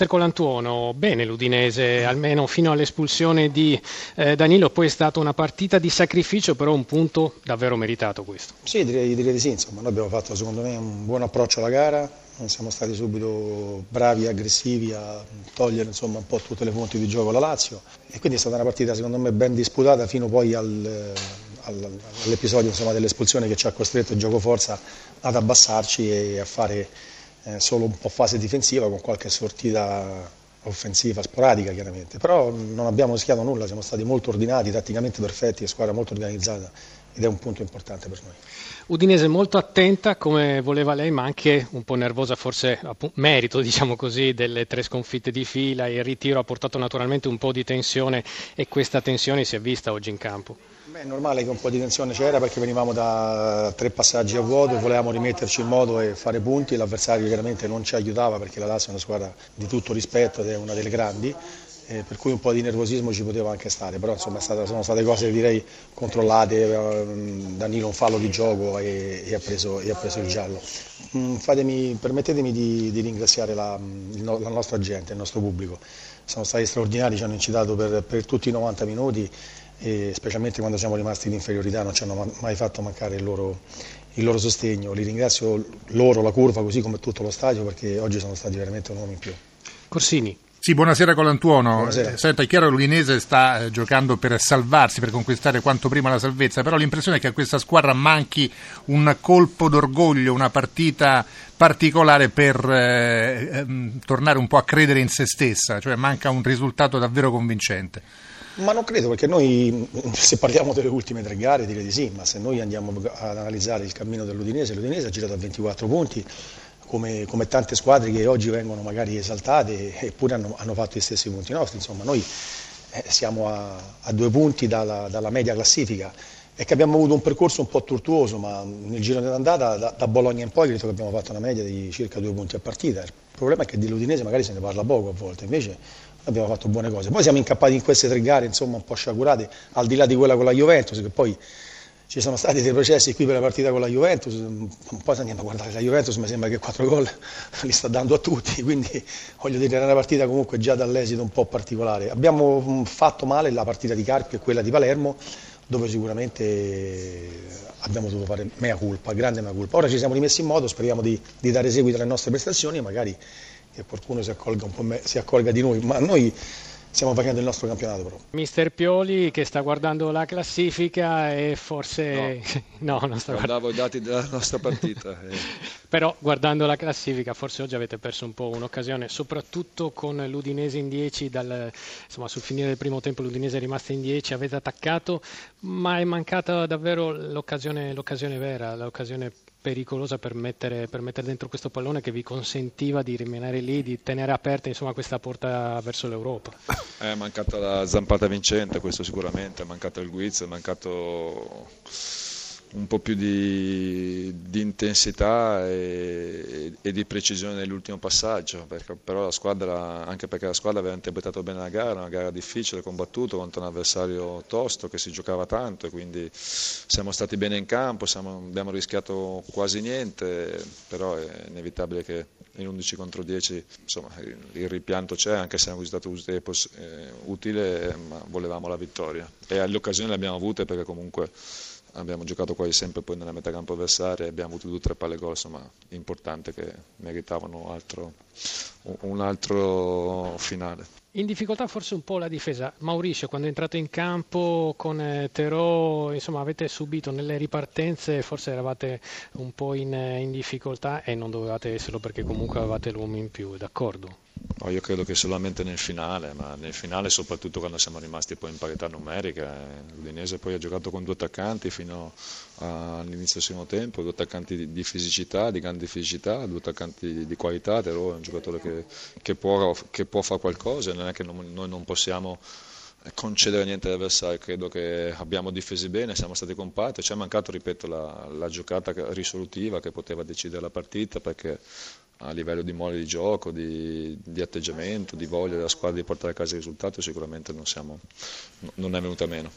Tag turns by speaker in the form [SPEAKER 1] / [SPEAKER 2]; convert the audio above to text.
[SPEAKER 1] Mister Colantuono, bene l'Udinese, almeno fino all'espulsione di eh, Danilo, poi è stata una partita di sacrificio, però un punto davvero meritato questo.
[SPEAKER 2] Sì, direi, direi di sì, insomma, noi abbiamo fatto secondo me un buon approccio alla gara, siamo stati subito bravi e aggressivi a togliere insomma, un po' tutte le fonti di gioco alla Lazio e quindi è stata una partita secondo me ben disputata fino poi al, al, all'episodio dell'espulsione che ci ha costretto il gioco forza ad abbassarci e a fare eh, solo un po' fase difensiva con qualche sortita offensiva sporadica chiaramente, però non abbiamo rischiato nulla, siamo stati molto ordinati, tatticamente perfetti, squadra molto organizzata ed è un punto importante per noi.
[SPEAKER 1] Udinese molto attenta come voleva lei, ma anche un po' nervosa, forse appunto, merito diciamo così, delle tre sconfitte di fila. Il ritiro ha portato naturalmente un po' di tensione e questa tensione si è vista oggi in campo.
[SPEAKER 2] Beh, è normale che un po' di tensione c'era perché venivamo da tre passaggi a vuoto, volevamo rimetterci in modo e fare punti, l'avversario chiaramente non ci aiutava perché la Lazio è una squadra di tutto rispetto ed è una delle grandi eh, per cui un po' di nervosismo ci poteva anche stare, però insomma stata, sono state cose direi controllate, eh, Danilo un fallo di gioco e, e, ha, preso, e ha, preso, il giallo. Mm, fatemi, permettetemi di, di ringraziare la, la, nostra gente, il nostro pubblico, sono stati straordinari, ci hanno incitato per, per tutti i 90 minuti e specialmente quando siamo rimasti in inferiorità non ci hanno mai fatto mancare il loro, il loro sostegno, li ringrazio loro, la curva così come tutto lo stadio perché oggi sono stati veramente un uomo in più.
[SPEAKER 1] Corsini.
[SPEAKER 3] Sì, buonasera Colantuono. Buonasera. Senta, è chiaro che l'Udinese sta eh, giocando per salvarsi, per conquistare quanto prima la salvezza, però l'impressione è che a questa squadra manchi un colpo d'orgoglio, una partita particolare per eh, ehm, tornare un po' a credere in se stessa, cioè manca un risultato davvero convincente.
[SPEAKER 2] Ma non credo, perché noi, se parliamo delle ultime tre gare, direi di sì, ma se noi andiamo ad analizzare il cammino dell'Udinese, l'Udinese ha girato a 24 punti, come, come, tante squadre che oggi vengono magari esaltate eppure hanno, hanno fatto gli stessi punti nostri. Insomma, noi eh, siamo a, a, due punti dalla, dalla, media classifica e che abbiamo avuto un percorso un po' tortuoso, ma nel giro dell'andata da, da Bologna in poi credo che abbiamo fatto una media di circa due punti a partita. Il problema è che dell'Udinese magari se ne parla poco a volte, invece abbiamo fatto buone cose. Poi siamo incappati in queste tre gare insomma, un po' sciagurate, al di là di quella con la Juventus, che poi ci sono stati dei processi qui per la partita con la Juventus, poi se andiamo a guardare la Juventus mi sembra che quattro gol li sta dando a tutti, quindi voglio dire era una partita comunque già dall'esito un po' particolare. Abbiamo mm, fatto male la partita di Carpi e quella di Palermo, dove sicuramente abbiamo dovuto fare mea culpa, grande mea culpa. Ora ci siamo rimessi in modo, speriamo di, di dare seguito alle nostre prestazioni e magari che qualcuno si accolga, me, si accolga di noi, ma noi stiamo facendo il nostro campionato però.
[SPEAKER 1] Mister Pioli che sta guardando la classifica e forse...
[SPEAKER 4] No, no non sta guardando. i dati della nostra partita.
[SPEAKER 1] Eh. però guardando la classifica forse oggi avete perso un po' un'occasione, soprattutto con l'Udinese in 10, dal, insomma sul finire del primo tempo l'Udinese è rimasta in 10, avete attaccato, ma è mancata davvero l'occasione, l'occasione vera, l'occasione pericolosa per mettere, per mettere, dentro questo pallone che vi consentiva di rimanere lì, di tenere aperta insomma, questa porta verso l'Europa.
[SPEAKER 4] È mancata la zampata vincente, questo sicuramente, è mancato il guizzo, è mancato un po' più di, di intensità e, e, di precisione nell'ultimo passaggio, perché, però la squadra, anche perché la squadra aveva interpretato bene la gara, una gara difficile, combattuta contro un avversario tosto che si giocava tanto e quindi siamo stati bene in campo, siamo, abbiamo rischiato quasi niente, però è inevitabile che in 11 contro 10 insomma, il ripianto c'è, anche se è un risultato utile, ma volevamo la vittoria. E le occasioni le abbiamo avute perché comunque abbiamo giocato quasi sempre poi nella metà campo avversaria abbiamo avuto due o tre palle gol insomma, importanti che meritavano altro, un altro finale.
[SPEAKER 1] In difficoltà forse un po' la difesa. Mauricio, quando è entrato in campo con eh, Terò, insomma, avete subito nelle ripartenze, forse eravate un po' in, in difficoltà e non dovevate esserlo perché comunque avevate l'uomo in più, d'accordo?
[SPEAKER 4] No, io credo che solamente nel finale, ma nel finale soprattutto quando siamo rimasti poi in parità numerica. Eh, L'Udinese poi ha giocato con due attaccanti fino all'inizio del secondo tempo, due attaccanti di, fisicità, di grande fisicità, due attaccanti di, qualità, Tero è un giocatore che, che, può, che può fare qualcosa, non è che non, noi non possiamo concedere niente all'avversario, credo che abbiamo difesi bene, siamo stati compatti, ci è mancato, ripeto, la, la, giocata risolutiva che poteva decidere la partita perché a livello di mole di gioco, di, di, atteggiamento, di voglia della squadra di portare a casa il risultato sicuramente non, siamo, non è venuta meno.